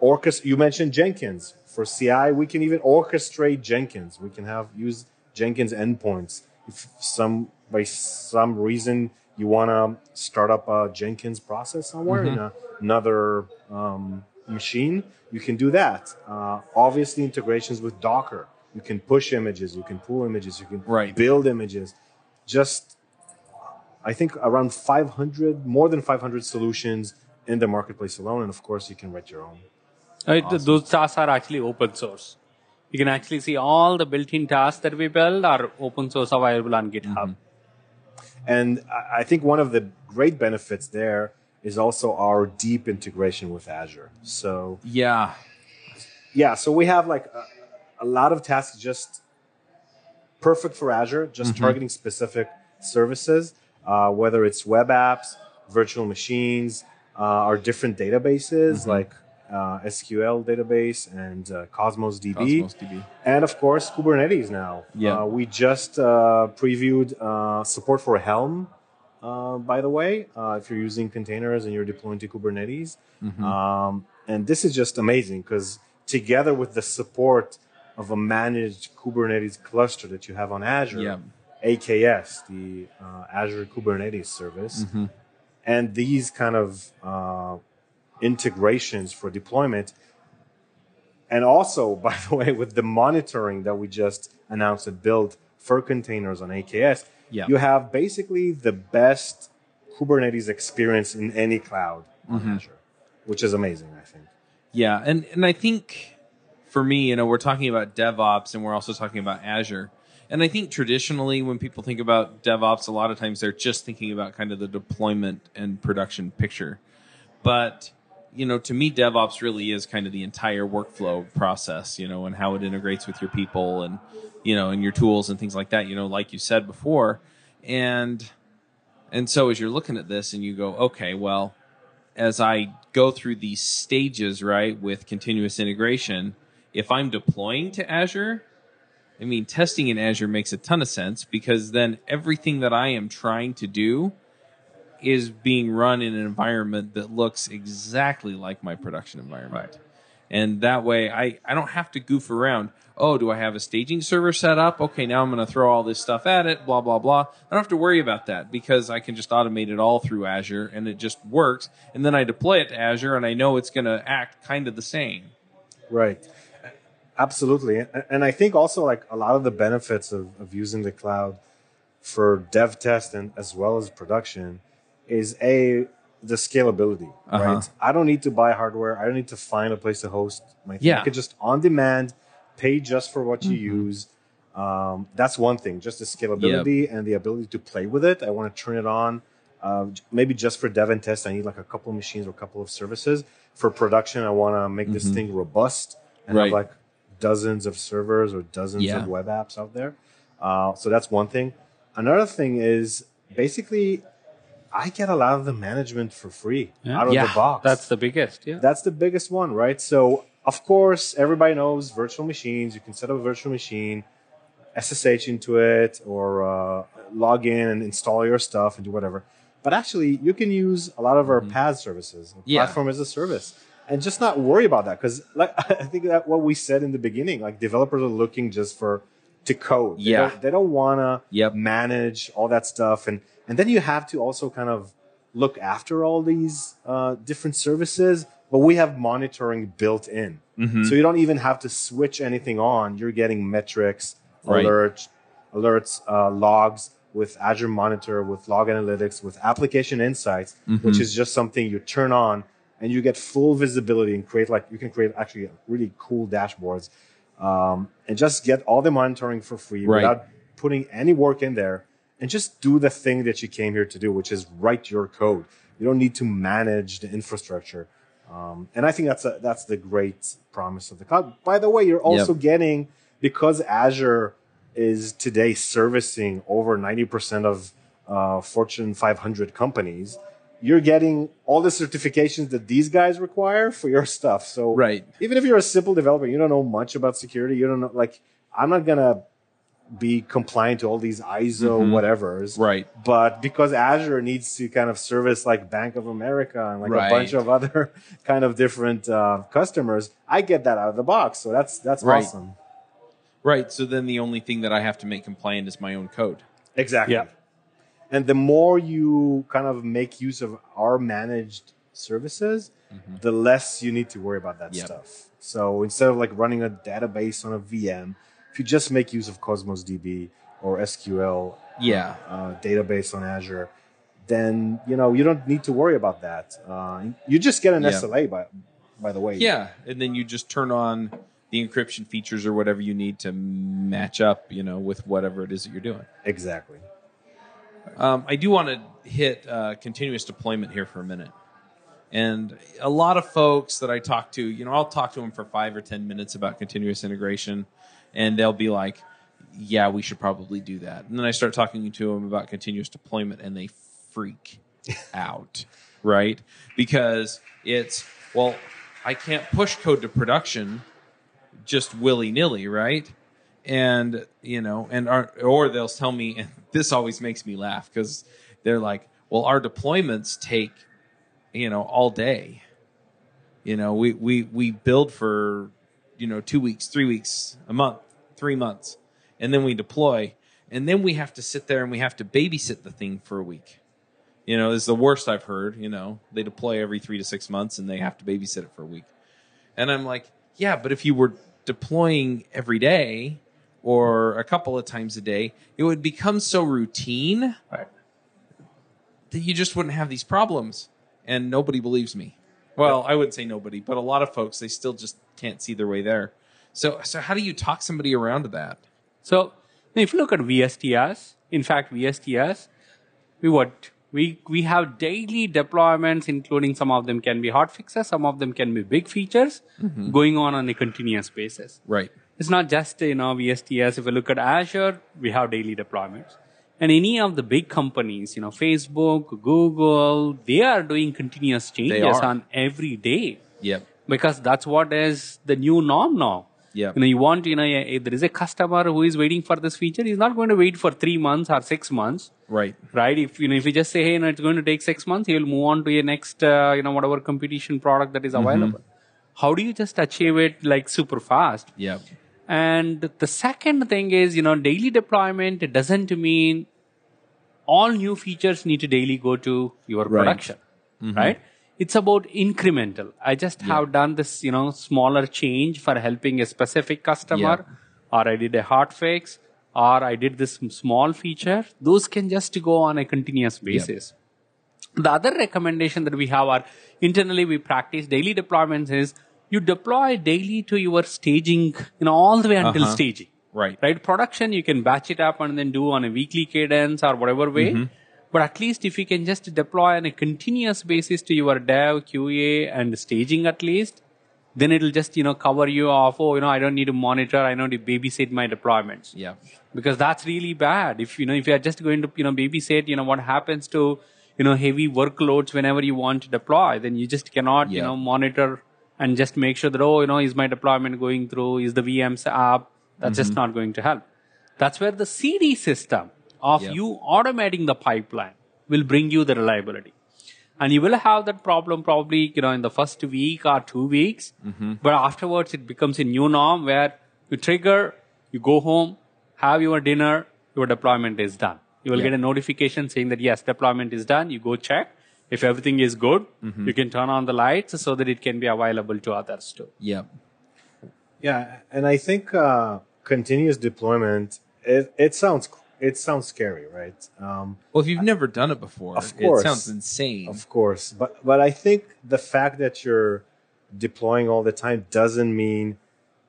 Speaker 3: orchest- you mentioned Jenkins. For CI, we can even orchestrate Jenkins. We can have use Jenkins endpoints. If some by some reason you want to start up a Jenkins process somewhere in a, another um, machine, you can do that. Uh, obviously, integrations with Docker. You can push images, you can pull images, you can
Speaker 1: Right.
Speaker 3: build images. Just, I think around 500, more than 500 solutions in the marketplace alone, and of course, you can write your own.
Speaker 2: Right? Those tasks are actually open source. You can actually see all the built-in tasks that we build are open source available on GitHub.
Speaker 3: And I- I think one of the great benefits there is also our deep integration with Azure. So
Speaker 1: Yeah.
Speaker 3: yeah, so we have like a, a lot of tasks just perfect for Azure, just targeting specific services, uh, whether it's web apps, virtual machines, uh, our different databases like uh, SQL database and uh, Cosmos DB.
Speaker 1: Cosmos DB.
Speaker 3: And of course, Kubernetes now.
Speaker 1: Yeah.
Speaker 3: Uh, we just uh, previewed uh, support for Helm, uh, by the way, uh, if you're using containers and you're deploying to Kubernetes.
Speaker 1: Mm-hmm.
Speaker 3: Um, and this is just amazing because together with the support of a managed Kubernetes cluster that you have on Azure,
Speaker 1: Yeah.
Speaker 3: AKS, the uh, Azure Kubernetes service,
Speaker 1: Mm-hmm.
Speaker 3: and these kind of uh, integrations for deployment. And also, [laughs] by the way, with the monitoring that we just announced and built for containers on AKS,
Speaker 1: Yeah.
Speaker 3: you have basically the best Kubernetes experience in any cloud on
Speaker 1: Mm-hmm.
Speaker 3: Azure, which is amazing, I think.
Speaker 1: Yeah, and and I think for me, you know, we're talking about DevOps and we're also talking about Azure. And I think traditionally when people think about DevOps, a lot of times they're just thinking about kind of the deployment and production picture. But you know, to me, DevOps really is kind of the entire workflow process, you know, and how it integrates with your people and, you know, and your tools and things like that, you know, like you said before. And, and so as you're looking at this and you go, okay, well, as I go through these stages, right, with continuous integration, if I'm deploying to Azure, I mean, testing in Azure makes a ton of sense because then everything that I am trying to do is being run in an environment that looks exactly like my production environment. And that way I, I don't have to goof around. Oh, do I have a staging server set up? Okay, now I'm going to throw all this stuff at it, blah, blah, blah. I don't have to worry about that because I can just automate it all through Azure and it just works. And then I deploy it to Azure and I know it's going to act kind of the same.
Speaker 3: Right. Absolutely. And- I think also like a lot of the benefits of, of using the cloud for dev test and as well as production is a the scalability,
Speaker 1: Uh-huh.
Speaker 3: right? I don't need to buy hardware. I don't need to find a place to host my thing.
Speaker 1: Yeah.
Speaker 3: I could just on demand pay just for what you use. Um, that's one thing, just the scalability and the ability to play with it. I want to turn it on. Uh, maybe just for dev and test, I need like a couple of machines or a couple of services. For production, I want to make this thing robust and
Speaker 1: Right.
Speaker 3: have like dozens of servers or dozens
Speaker 1: Yeah.
Speaker 3: of web apps out there. Uh, so that's one thing. Another thing is basically, I get a lot of the management for free
Speaker 2: Yeah.
Speaker 3: out of
Speaker 1: Yeah,
Speaker 3: the box.
Speaker 2: That's the biggest. Yeah.
Speaker 3: That's the biggest one, right? So, of course, everybody knows virtual machines. You can set up a virtual machine, SSH into it, or uh, log in and install your stuff and do whatever. But actually, you can use a lot of our PaaS services,
Speaker 1: Yeah.
Speaker 3: platform as a service, and just not worry about that. Because, like, [laughs] I think that what we said in the beginning, like developers are looking just for to code. They
Speaker 1: Yeah.
Speaker 3: don't, they don't want to
Speaker 1: Yep.
Speaker 3: manage all that stuff, and and then you have to also kind of look after all these uh, different services. But we have monitoring built in,
Speaker 1: Mm-hmm.
Speaker 3: so you don't even have to switch anything on. You're getting metrics,
Speaker 1: Right.
Speaker 3: alerts, alerts, uh, logs with Azure Monitor, with Log Analytics, with Application Insights,
Speaker 1: Mm-hmm.
Speaker 3: which is just something you turn on and you get full visibility and create like you can create actually really cool dashboards um, and just get all the monitoring for free
Speaker 1: Right.
Speaker 3: without putting any work in there and just do the thing that you came here to do, which is write your code. You don't need to manage the infrastructure. Um, and I think that's a, that's the great promise of the cloud. By the way, you're also getting because Azure is today servicing over 90% of uh, Fortune 500 companies. You're getting all the certifications that these guys require for your stuff. So
Speaker 1: Right.
Speaker 3: even if you're a simple developer, you don't know much about security. You don't know like I'm not gonna be compliant to all these ISO whatevers.
Speaker 1: Mm-hmm. Right.
Speaker 3: But because Azure needs to kind of service like Bank of America and like
Speaker 1: Right.
Speaker 3: a bunch of other [laughs] kind of different uh, customers, I get that out of the box. So that's that's
Speaker 1: Right.
Speaker 3: awesome.
Speaker 1: Right. So then the only thing that I have to make compliant is my own code.
Speaker 3: Exactly.
Speaker 2: Yeah.
Speaker 3: And the more you kind of make use of our managed services, the less you need to worry about that
Speaker 1: Mm-hmm. Yep.
Speaker 3: stuff. So instead of like running a database on a VM, if you just make use of Cosmos DB or SQL
Speaker 1: Yeah.
Speaker 3: uh, database on Azure, then you know you don't need to worry about that. Uh, you just get an
Speaker 1: Yeah.
Speaker 3: SLA by by the way.
Speaker 1: Yeah. And then you just turn on the encryption features or whatever you need to match up, you know, with whatever it is that you're doing.
Speaker 3: exactly.
Speaker 1: Um, I do want to hit uh, continuous deployment here for a minute. And a lot of folks that I talk to, you know, I'll talk to them for five or 10 minutes about continuous integration, and they'll be like, yeah, we should probably do that. And then I start talking to them about continuous deployment, and they freak [laughs] out, right? Because it's, well, I can't push code to production just willy nilly, right? And you know, and our, or they'll tell me, and [laughs] this always makes me laugh because they're like, "Well, our deployments take, you know, all day. You know, we we we build for, you know, two weeks, three weeks, a month, three months, and then we deploy, and then we have to sit there and we have to babysit the thing for a week. You know, is the worst I've heard. You know, they deploy every three to six months and they have to babysit it for a week. And I'm like, yeah, but if you were deploying every day or a couple of times a day, it would become so routine
Speaker 2: Right.
Speaker 1: that you just wouldn't have these problems. And nobody believes me. Well, I wouldn't say nobody, but a lot of folks they still just can't see their way there. So, so how do you talk somebody around to that?
Speaker 2: So if you look at VSTS, in fact, VSTS, we what we we have daily deployments, including some of them can be hot fixes, some of them can be big features, mm-hmm. going on on a continuous basis.
Speaker 1: Right.
Speaker 2: It's not just you know VSTS. If you look at Azure, we have daily deployments, and any of the big companies, you know Facebook, Google, they are doing continuous changes on every day
Speaker 1: Yep.
Speaker 2: Because that's what is the new norm now.
Speaker 1: Yeah.
Speaker 2: You know, you want, you know, if there is a customer who is waiting for this feature, he's not going to wait for three months or six months,
Speaker 1: Right.
Speaker 2: right? If, you know, if you just say, hey, you know, it's going to take six months, he will move on to your next, uh, you know, whatever competition product that is available. How do you just achieve it like super fast?
Speaker 1: Yeah.
Speaker 2: And the second thing is, you know, daily deployment it doesn't mean all new features need to daily go to your
Speaker 1: Right.
Speaker 2: production, right? It's about incremental. I just have done this, you know, smaller change for helping a specific customer, or I did a hot fix, or I did this small feature. Those can just go on a continuous basis. The other recommendation that we have are internally we practice daily deployments is you deploy daily to your staging, you know, all the way until
Speaker 1: Uh-huh.
Speaker 2: staging.
Speaker 1: Right.
Speaker 2: Right? Production, you can batch it up and then do on a weekly cadence or whatever way.
Speaker 1: Mm-hmm.
Speaker 2: But at least if you can just deploy on a continuous basis to your dev, QA and staging at least, then it'll just, you know, cover you off. Oh, you know, I don't need to monitor. I don't need to babysit my deployments
Speaker 1: Yeah.
Speaker 2: because that's really bad. If you know, if you are just going to you know babysit, you know what happens to you know heavy workloads whenever you want to deploy, then you just cannot you know monitor and just make sure that oh you know is my deployment going through? Is the VMs up? That's just mm-hmm. not going to help. That's where the CD system of
Speaker 1: Yep.
Speaker 2: you automating the pipeline will bring you the reliability. And you will have that problem probably, you know, in the first week or two weeks. But afterwards, it becomes a new norm where you trigger, you go home, have your dinner, your deployment is done. You will
Speaker 1: Yeah.
Speaker 2: get a notification saying that yes, deployment is done. You go check. If everything is good,
Speaker 1: Mm-hmm.
Speaker 2: you can turn on the lights so that it can be available to others too.
Speaker 1: yeah
Speaker 3: Yeah, and I think uh, continuous deployment. It, it sounds it sounds scary, right? Um,
Speaker 1: Well, if you've never done it before,
Speaker 3: Of course.
Speaker 1: it sounds insane.
Speaker 3: Of course, but but I think the fact that you're deploying all the time doesn't mean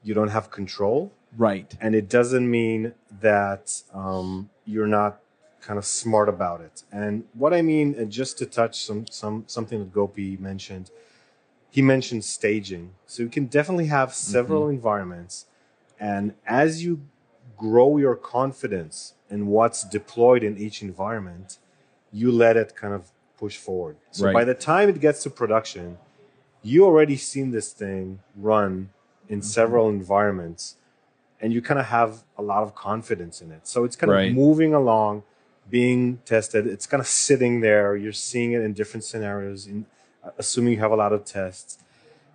Speaker 3: you don't have control,
Speaker 1: right.
Speaker 3: and it doesn't mean that um, you're not kind of smart about it. And what I mean, and just to touch some some something that Gopi mentioned, he mentioned staging. So you can definitely have several environments, and as you grow your confidence in what's deployed in each environment, you let it kind of push forward. So
Speaker 1: Right.
Speaker 3: by the time it gets to production, you already seen this thing run in mm-hmm. several environments and you kind of have a lot of confidence in it. So it's kind
Speaker 1: Right.
Speaker 3: of moving along, being tested. It's kind of sitting there. You're seeing it in different scenarios, in, assuming you have a lot of tests.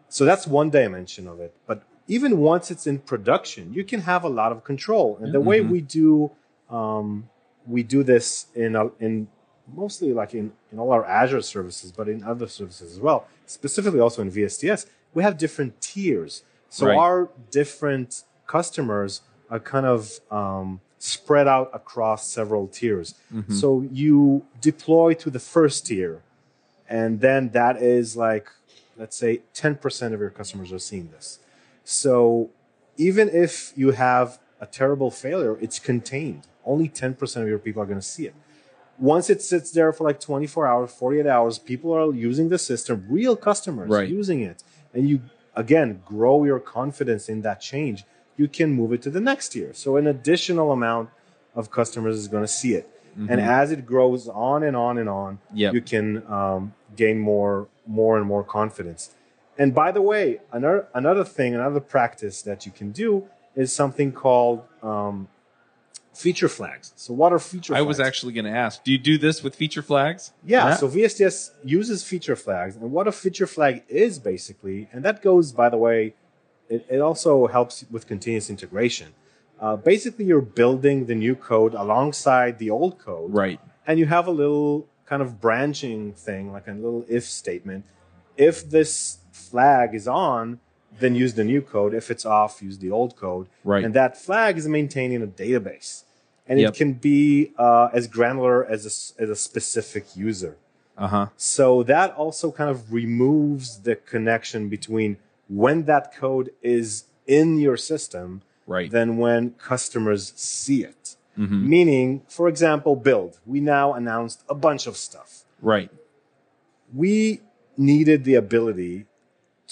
Speaker 3: So that's one dimension of it. But even once it's in production, you can have a lot of control. And the way we do um, we do this in a, in mostly like in, in all our Azure services, but in other services as well. Specifically, also in VSTS, we have different tiers. So
Speaker 1: Right.
Speaker 3: our different customers are kind of um, spread out across several tiers. So you deploy to the first tier, and then that is like let's say 10% of your customers are seeing this. So even if you have a terrible failure, it's contained. Only 10% of your people are going to see it. Once it sits there for like 24 hours, 48 hours, people are using the system, real customers
Speaker 1: Right.
Speaker 3: using it. And you, again, grow your confidence in that change. You can move it to the next year. So an additional amount of customers is going to see it. And as it grows on and on and on,
Speaker 1: Yep.
Speaker 3: you can um, gain more, more and more confidence. And by the way, another another thing, another practice that you can do is something called um, feature flags. So what are feature? Flags?
Speaker 1: I
Speaker 3: flags?
Speaker 1: was actually going to ask, do you do this with feature flags?
Speaker 3: Yeah, so VSTS uses feature flags, and what a feature flag is basically, and that goes, by the way, it, it also helps with continuous integration. Uh, basically, you're building the new code alongside the old code,
Speaker 1: Right.
Speaker 3: and you have a little kind of branching thing, like a little if statement. If this flag is on, then use the new code. If it's off, use the old code.
Speaker 1: Right.
Speaker 3: And that flag is maintained in a database, and
Speaker 1: Yep.
Speaker 3: it can be uh, as granular as a, as a specific user.
Speaker 1: Uh huh.
Speaker 3: So that also kind of removes the connection between when that code is in your system
Speaker 1: Right.
Speaker 3: than when customers see it.
Speaker 1: Mm-hmm.
Speaker 3: Meaning, for example, build. We now announced a bunch of stuff.
Speaker 1: Right.
Speaker 3: We needed the ability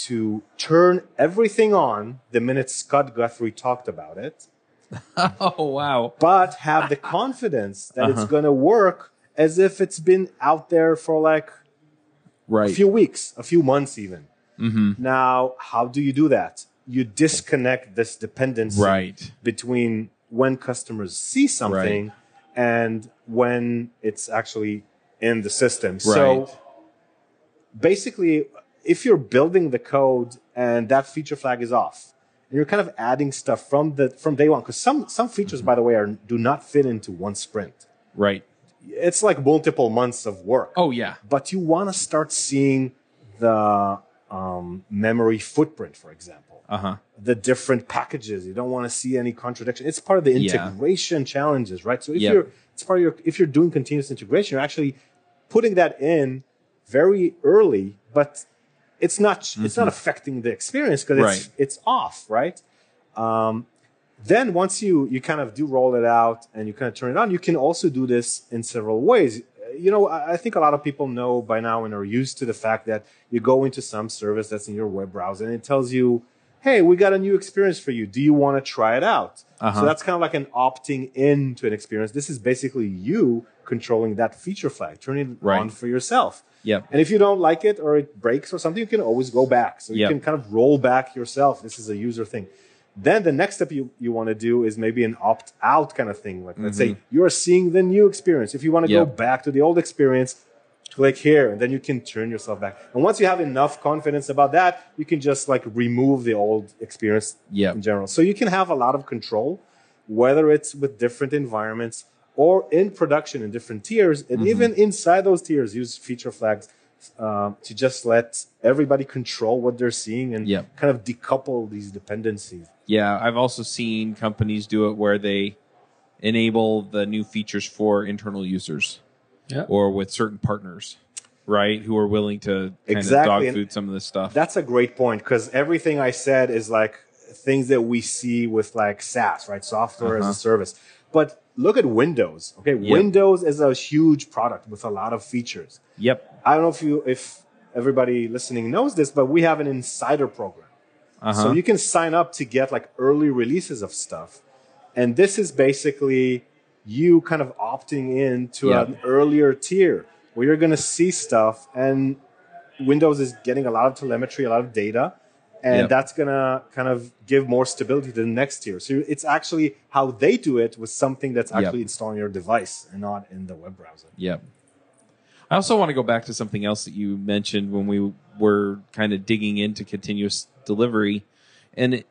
Speaker 3: to turn everything on the minute Scott Guthrie talked about it, [laughs]
Speaker 1: Oh wow.
Speaker 3: but have the confidence that
Speaker 1: Uh-huh.
Speaker 3: it's going to work as if it's been out there for like
Speaker 1: Right.
Speaker 3: a few weeks, a few months even.
Speaker 1: mm-hmm.
Speaker 3: Now, how do you do that? You disconnect this dependency
Speaker 1: Right.
Speaker 3: between when customers see something and when it's actually in the system.
Speaker 1: Right.
Speaker 3: So basically, if you're building the code and that feature flag is off, and you're kind of adding stuff from the from day one, because some some features, by the way, are do not fit into one sprint.
Speaker 1: Right.
Speaker 3: It's like multiple months of work
Speaker 1: Oh yeah.
Speaker 3: but you want to start seeing the um, memory footprint, for example,
Speaker 1: Uh huh.
Speaker 3: the different packages. You don't want to see any contradiction. It's part of the
Speaker 1: Yeah.
Speaker 3: integration challenges, right? So if
Speaker 1: Yep.
Speaker 3: you're, it's part of your, if you're doing continuous integration, you're actually putting that in very early, but it's not, it's not affecting the experience because it's,
Speaker 1: Mm-hmm.
Speaker 3: It's off, right? Um, then once you you kind of do roll it out and you kind of turn it on, you can also do this in several ways. You know, I I think a lot of people know by now and are used to the fact that you go into some service that's in your web browser and it tells you, "Hey, we got a new experience for you. Do you want to try it out?"
Speaker 1: Uh-huh.
Speaker 3: So that's kind of like an opting in to an experience. This is basically you controlling that feature flag, Turn it
Speaker 1: Right.
Speaker 3: on for yourself.
Speaker 1: Yeah.
Speaker 3: And if you don't like it or it breaks or something, you can always go back. So you
Speaker 1: Yep.
Speaker 3: can kind of roll back yourself. This is a user thing. Then the next step you, you want to do is maybe an opt out kind of thing. Like let's say mm-hmm. you're seeing the new experience. If you want to go back to the old experience, click here and then you can turn yourself back. And once you have enough confidence about that, you can just like remove the old experience
Speaker 1: Yep.
Speaker 3: in general. So you can have a lot of control whether it's with different environments or in production in different tiers, and even inside those tiers, use feature flags um, to just let everybody control what they're seeing and
Speaker 1: Yep.
Speaker 3: kind of decouple these dependencies.
Speaker 1: Yeah, I've also seen companies do it where they enable the new features for internal users
Speaker 2: Yeah.
Speaker 1: or with certain partners, right? Who are willing to kind
Speaker 3: Exactly,
Speaker 1: of dog
Speaker 3: and
Speaker 1: food some of this stuff.
Speaker 3: That's a great point because everything I said is like things that we see with like SaaS, right? Software as
Speaker 1: Uh-huh.
Speaker 3: a service. But look at Windows. Okay, Windows is a huge product with a lot of features.
Speaker 1: yep.
Speaker 3: I don't know if you if everybody listening knows this, but we have an insider program.
Speaker 1: Uh-huh.
Speaker 3: So you can sign up to get like early releases of stuff. And this is basically you kind of opting in to
Speaker 1: Yep.
Speaker 3: an earlier tier where you're going to see stuff and Windows is getting a lot of telemetry, a lot of data, and
Speaker 1: Yep.
Speaker 3: that's going to kind of give more stability to the next tier. So it's actually how they do it with something that's
Speaker 1: Yep.
Speaker 3: actually installed on your device and not in the web browser.
Speaker 1: Yep. I also want to go back to something else that you mentioned when we were kind of digging into continuous delivery. And it,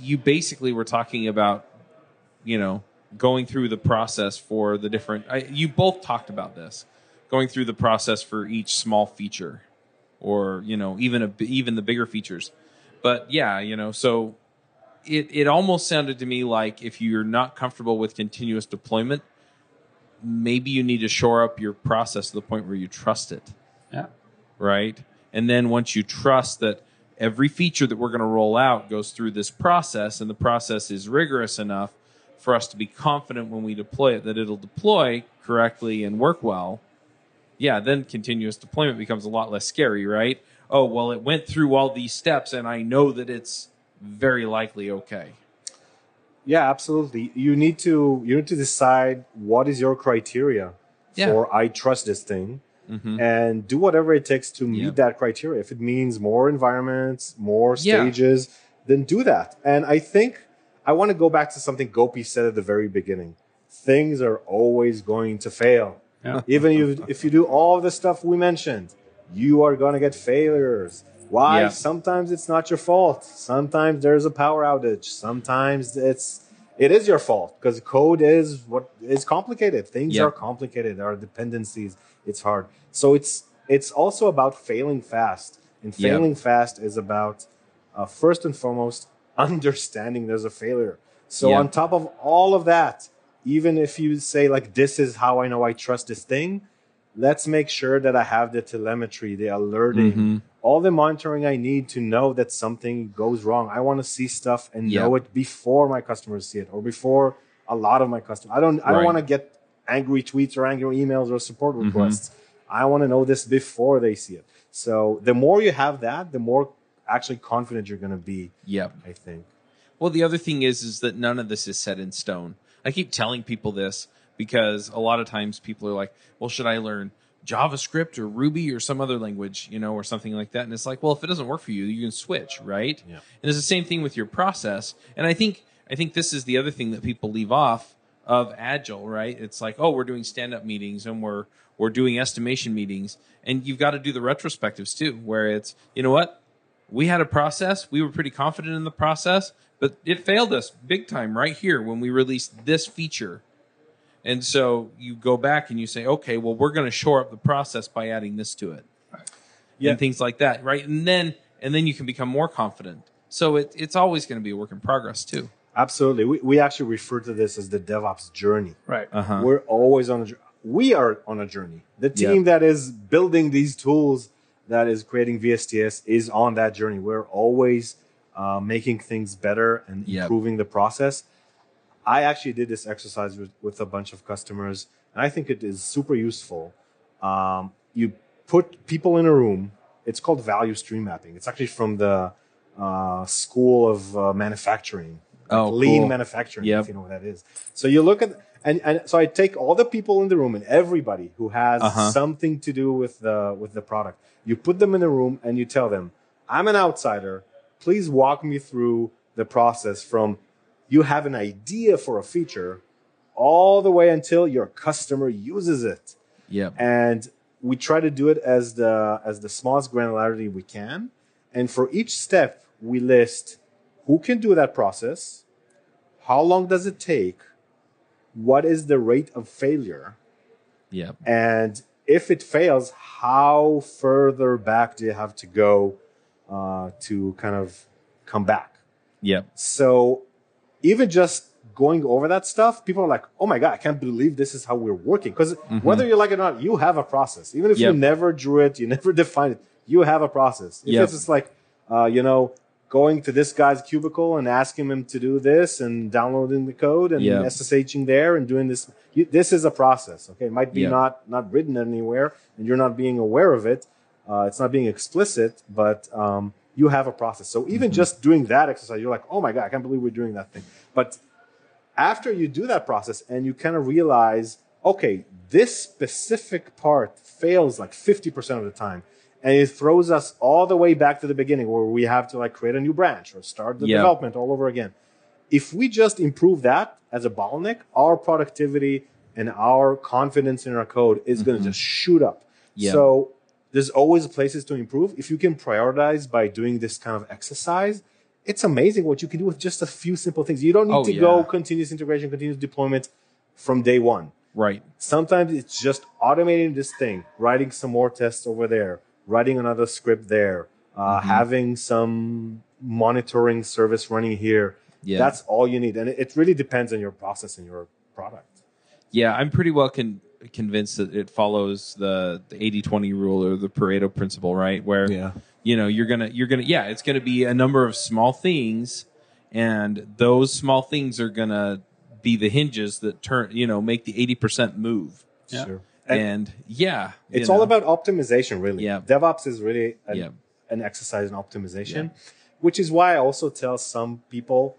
Speaker 1: you basically were talking about, you know, going through the process for the different. I, you both talked about this, going through the process for each small feature, or you know, even a, even the bigger features. But yeah, you know, so it it almost sounded to me like if you're not comfortable with continuous deployment, maybe you need to shore up your process to the point where you trust it
Speaker 2: Yeah.
Speaker 1: right? And then once you trust that every feature that we're going to roll out goes through this process and the process is rigorous enough for us to be confident when we deploy it that it'll deploy correctly and work well, yeah, then continuous deployment becomes a lot less scary, right? Oh, well, it went through all these steps and I know that it's very likely okay.
Speaker 3: Yeah, absolutely. You need to you need to decide what is your criteria
Speaker 1: Yeah.
Speaker 3: for I trust this thing,
Speaker 1: Mhm.
Speaker 3: and do whatever it takes to meet
Speaker 1: Yeah.
Speaker 3: that criteria. If it means more environments, more
Speaker 1: Yeah.
Speaker 3: stages, then do that. And I think I want to go back to something Gopi said at the very beginning. Things are always going to fail.
Speaker 2: Yeah.
Speaker 3: Even if, if you do all the stuff we mentioned, you are going to get failures. Why?
Speaker 1: Yeah.
Speaker 3: Sometimes it's not your fault. Sometimes there's a power outage. Sometimes it's it is your fault because code is what is complicated. Things
Speaker 1: Yeah.
Speaker 3: are complicated. There are dependencies. It's hard. So it's it's also about failing fast. And
Speaker 1: Yeah.
Speaker 3: failing fast is about uh, first and foremost [laughs] understanding there's a failure. So
Speaker 1: Yeah.
Speaker 3: on top of all of that, even if you say like this is how I know I trust this thing, let's make sure that I have the telemetry, the alerting,
Speaker 1: Mm-hmm.
Speaker 3: all the monitoring I need to know that something goes wrong. I want to see stuff and
Speaker 1: Yeah.
Speaker 3: know it before my customers see it or before a lot of my customers. I don't I don't want to get angry tweets or angry emails or support
Speaker 1: Mm-hmm.
Speaker 3: requests. I want to know this before they see it. So the more you have that, the more actually confident you're going to be,
Speaker 1: Yep.
Speaker 3: I think.
Speaker 1: Well, the other thing is, is that none of this is set in stone. I keep telling people this because a lot of times people are like, "Well, should I learn JavaScript or Ruby or some other language, you know, or something like that?" And it's like, well, if it doesn't work for you, you can switch, right?
Speaker 3: Yeah.
Speaker 1: And it's the same thing with your process. And I think I think this is the other thing that people leave off of agile, right? It's like, oh, we're doing stand-up meetings and we're we're doing estimation meetings, and you've got to do the retrospectives too, where it's, you know what, we had a process. We were pretty confident in the process, but it failed us big time right here when we released this feature. And so you go back and you say, okay, well, we're going to shore up the process by adding this to it,
Speaker 3: Yeah.
Speaker 1: and things like that, right? And then and then you can become more confident. So it, it's always going to be a work in progress too.
Speaker 3: Absolutely. We, we actually refer to this as the DevOps journey.
Speaker 2: Right.
Speaker 1: Uh-huh.
Speaker 3: We're always on a journey. We are on a journey. The
Speaker 1: Yeah.
Speaker 3: team that is building these tools, that is creating VSTS, is on that journey. We're always uh, making things better and
Speaker 1: Yep.
Speaker 3: improving the process. I actually did this exercise with, with a bunch of customers, and I think it is super useful. Um, you put people in a room. It's called value stream mapping. It's actually from the uh, School of uh, Manufacturing, like
Speaker 1: Oh,
Speaker 3: lean
Speaker 1: cool.
Speaker 3: manufacturing,
Speaker 1: Yep.
Speaker 3: if you know what that is. So you look at and, and so I take all the people in the room and everybody who has
Speaker 1: Uh-huh.
Speaker 3: something to do with the with the product. You put them in a room and you tell them, "I'm an outsider. Please walk me through the process from you have an idea for a feature all the way until your customer uses it."
Speaker 1: Yep.
Speaker 3: and we try to do it as the as the smallest granularity we can and for each step we list who can do that process how long does it take? What is the rate of failure?
Speaker 1: Yep.
Speaker 3: And if it fails, how further back do you have to go uh, to kind of come back?
Speaker 1: Yep.
Speaker 3: So even just going over that stuff, people are like, "Oh my god, I can't believe this is how we're working." Because whether you like it or not, you have a process. Even if
Speaker 1: Yep.
Speaker 3: you never drew it, you [laughs] never defined it, you have a process. If
Speaker 1: Yep.
Speaker 3: it's just like, uh, you know, going to this guy's cubicle and asking him to do this and downloading the code and
Speaker 1: Yep.
Speaker 3: SSHing there and doing this, you, this is a process. Okay, it might be not not written anywhere, and you're not being aware of it. Uh, it's not being explicit, but um, you have a process. So even
Speaker 1: Mm-hmm.
Speaker 3: just doing that exercise, you're like, oh my god, I can't believe we're doing that thing. But after you do that process and you kind of realize, okay, this specific part fails like 50% of the time. And it throws us all the way back to the beginning where we have to like create a new branch or start the
Speaker 1: Yeah.
Speaker 3: development all over again. If we just improve that as a bottleneck, our productivity and our confidence in our code is going to just shoot up.
Speaker 1: Yeah.
Speaker 3: So there's always places to improve. If you can prioritize by doing this kind of exercise, it's amazing what you can do with just a few simple things. You don't need
Speaker 1: Oh,
Speaker 3: to
Speaker 1: yeah.
Speaker 3: go continuous integration, continuous deployment from day one.
Speaker 1: Right.
Speaker 3: Sometimes it's just automating this thing, writing some more tests over there, writing another script there, uh,
Speaker 1: Mm-hmm.
Speaker 3: having some monitoring service running here.
Speaker 1: Yeah.
Speaker 3: That's all you need. And it, it really depends on your process and your product.
Speaker 1: Yeah, I'm pretty well con- convinced that it follows the the 80-20 rule or the Pareto principle, right? Where
Speaker 3: Yeah.
Speaker 1: you know you're gonna you're gonna yeah, it's gonna be a number of small things, and those small things are gonna be the hinges that turn you know make the eighty percent move.
Speaker 2: Yeah.
Speaker 3: Sure.
Speaker 1: And,
Speaker 3: And,
Speaker 1: yeah,
Speaker 3: it's
Speaker 1: know.
Speaker 3: all about optimization, really.
Speaker 1: Yeah.
Speaker 3: DevOps is really an,
Speaker 1: Yeah.
Speaker 3: an exercise in optimization, which is why I also tell some people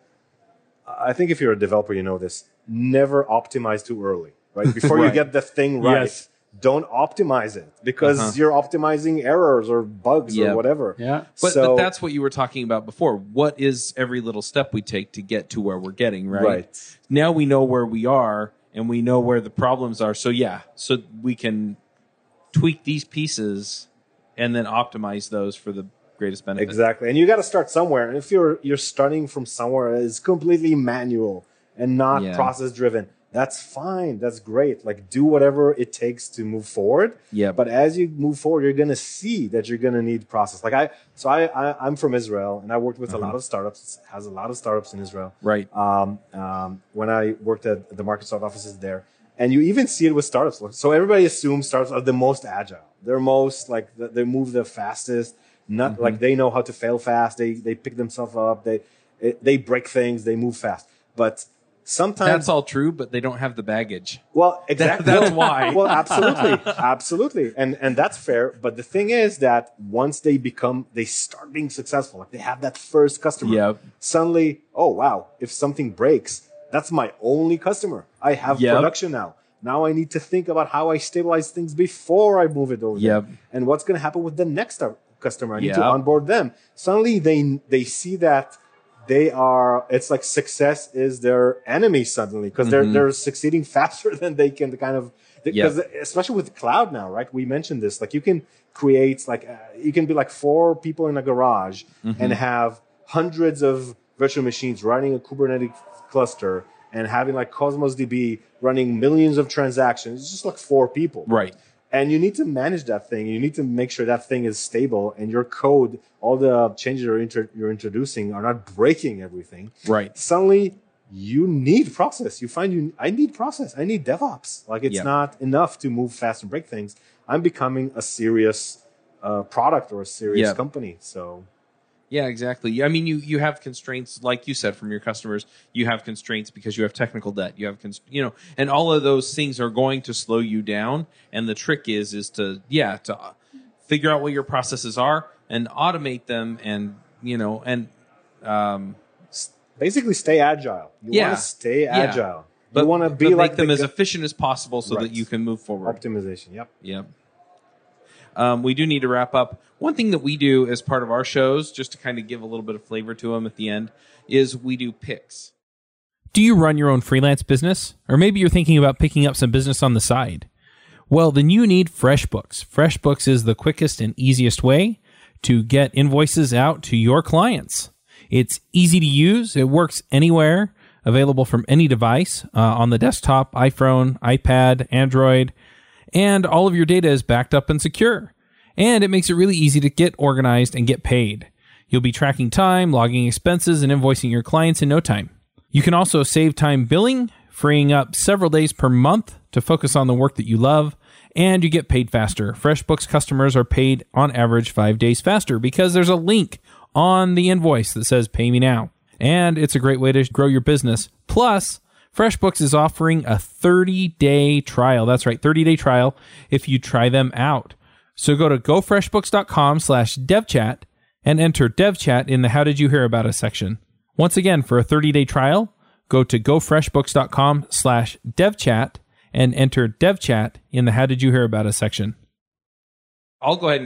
Speaker 3: I think if you're a developer, you know this never optimize too early, right? [laughs] Before you get the thing right,
Speaker 2: Yes.
Speaker 3: don't optimize it because
Speaker 1: Uh-huh.
Speaker 3: you're optimizing errors or bugs
Speaker 1: Yeah.
Speaker 3: or whatever.
Speaker 2: Yeah.
Speaker 1: But,
Speaker 3: so,
Speaker 1: but that's what you were talking about before. What is every little step we take to get to where we're getting, right?
Speaker 3: Right.
Speaker 1: Now we know where we are and we know where the problems are. So, yeah, so we can tweak these pieces and then optimize those for the greatest benefit.
Speaker 3: Exactly. And you got to start somewhere. And if you're you're starting from somewhere that is completely manual and not
Speaker 1: Yeah.
Speaker 3: process driven, that's fine. That's great. Like do whatever it takes to move forward.
Speaker 1: Yeah.
Speaker 3: But as you move forward, you're gonna see that you're gonna need process. Like I so I, I I'm from Israel and I worked with a lot of startups. Has a lot of startups in Israel.
Speaker 1: Right.
Speaker 3: Um, um, when I worked at the Microsoft offices there. And you even see it with startups. So everybody assumes startups are the most agile. They're most like they move the fastest. Not
Speaker 1: Mm-hmm.
Speaker 3: like they know how to fail fast. They they pick themselves up. They they break things. They move fast. But sometimes
Speaker 1: That's all true, but they don't have the baggage.
Speaker 3: well, [laughs] exactly.
Speaker 1: that's why. [laughs]
Speaker 3: Well, absolutely, absolutely, and and that's fair. But the thing is that once they become, they start being successful. Like they have that first customer.
Speaker 1: Yep.
Speaker 3: Suddenly, oh wow! If something breaks, that's my only customer. I have
Speaker 1: Yep.
Speaker 3: production now. Now I need to think about how I stabilize things before I move it over. there.
Speaker 1: Yep.
Speaker 3: And what's going to happen with the next uh, customer? I need to onboard them. Suddenly, they they see that they are it's like success is their enemy suddenly because they're they're succeeding [laughs] faster than they can The kind of because especially with cloud now right? We mentioned this like you can create like uh, you can be like four people in a garage and have hundreds of virtual machines running a kubernetes cluster and having like cosmos db running millions of transactions. It's just like four people.
Speaker 1: Right.
Speaker 3: And you need to manage that thing. You need to make sure that thing is stable and your code, all the changes you're, inter- you're introducing are not breaking everything.
Speaker 1: Right.
Speaker 3: Suddenly, you need process. You find you, I need process. I need DevOps. Like it's
Speaker 1: Yeah.
Speaker 3: not enough to move fast and break things. I'm becoming a serious uh, product or a serious
Speaker 1: Yeah.
Speaker 3: company. So
Speaker 1: Yeah, exactly. I mean, you you have constraints, like you said, from your customers. You have constraints because you have technical debt. You have, cons- you know, and all of those things are going to slow you down. And the trick is, is to yeah, to uh, figure out what your processes are and automate them, and you know, and um,
Speaker 3: basically, stay agile. You
Speaker 1: Yeah.
Speaker 3: want to stay
Speaker 1: Yeah.
Speaker 3: agile.
Speaker 1: but
Speaker 3: you want to be
Speaker 1: but
Speaker 3: like
Speaker 1: them
Speaker 3: the
Speaker 1: as
Speaker 3: gu-
Speaker 1: efficient as possible so
Speaker 3: Right.
Speaker 1: that you can move forward.
Speaker 3: optimization. Yep.
Speaker 1: Yep. Um, we do need to wrap up. One thing that we do as part of our shows, just to kind of give a little bit of flavor to them at the end, is we do picks.
Speaker 4: Do you run your own freelance business? Or maybe you're thinking about picking up some business on the side? Well, then you need FreshBooks. FreshBooks is the quickest and easiest way to get invoices out to your clients. It's easy to use, it works anywhere.
Speaker 1: available from any device uh, on the desktop, iPhone, iPad, Android, and all of your data is backed up and secure. And it makes it really easy to get organized and get paid. You'll be tracking time, logging expenses, and invoicing your clients in no time. You can also save time billing, freeing up several days per month to focus on the work that you love, and you get paid faster. FreshBooks customers are paid on average five days faster because there's a link on the invoice that says pay me now. And it's a great way to grow your business. Plus, FreshBooks is offering a 30 day trial. That's right, 30 day trial if you try them out. So go to gofreshbooks.com slash devchat and enter devchat in the how did you hear about us section. Once again, for a 30 day trial, go to gofreshbooks.com slash devchat and enter devchat in the how did you hear about us section.
Speaker 5: I'll go ahead and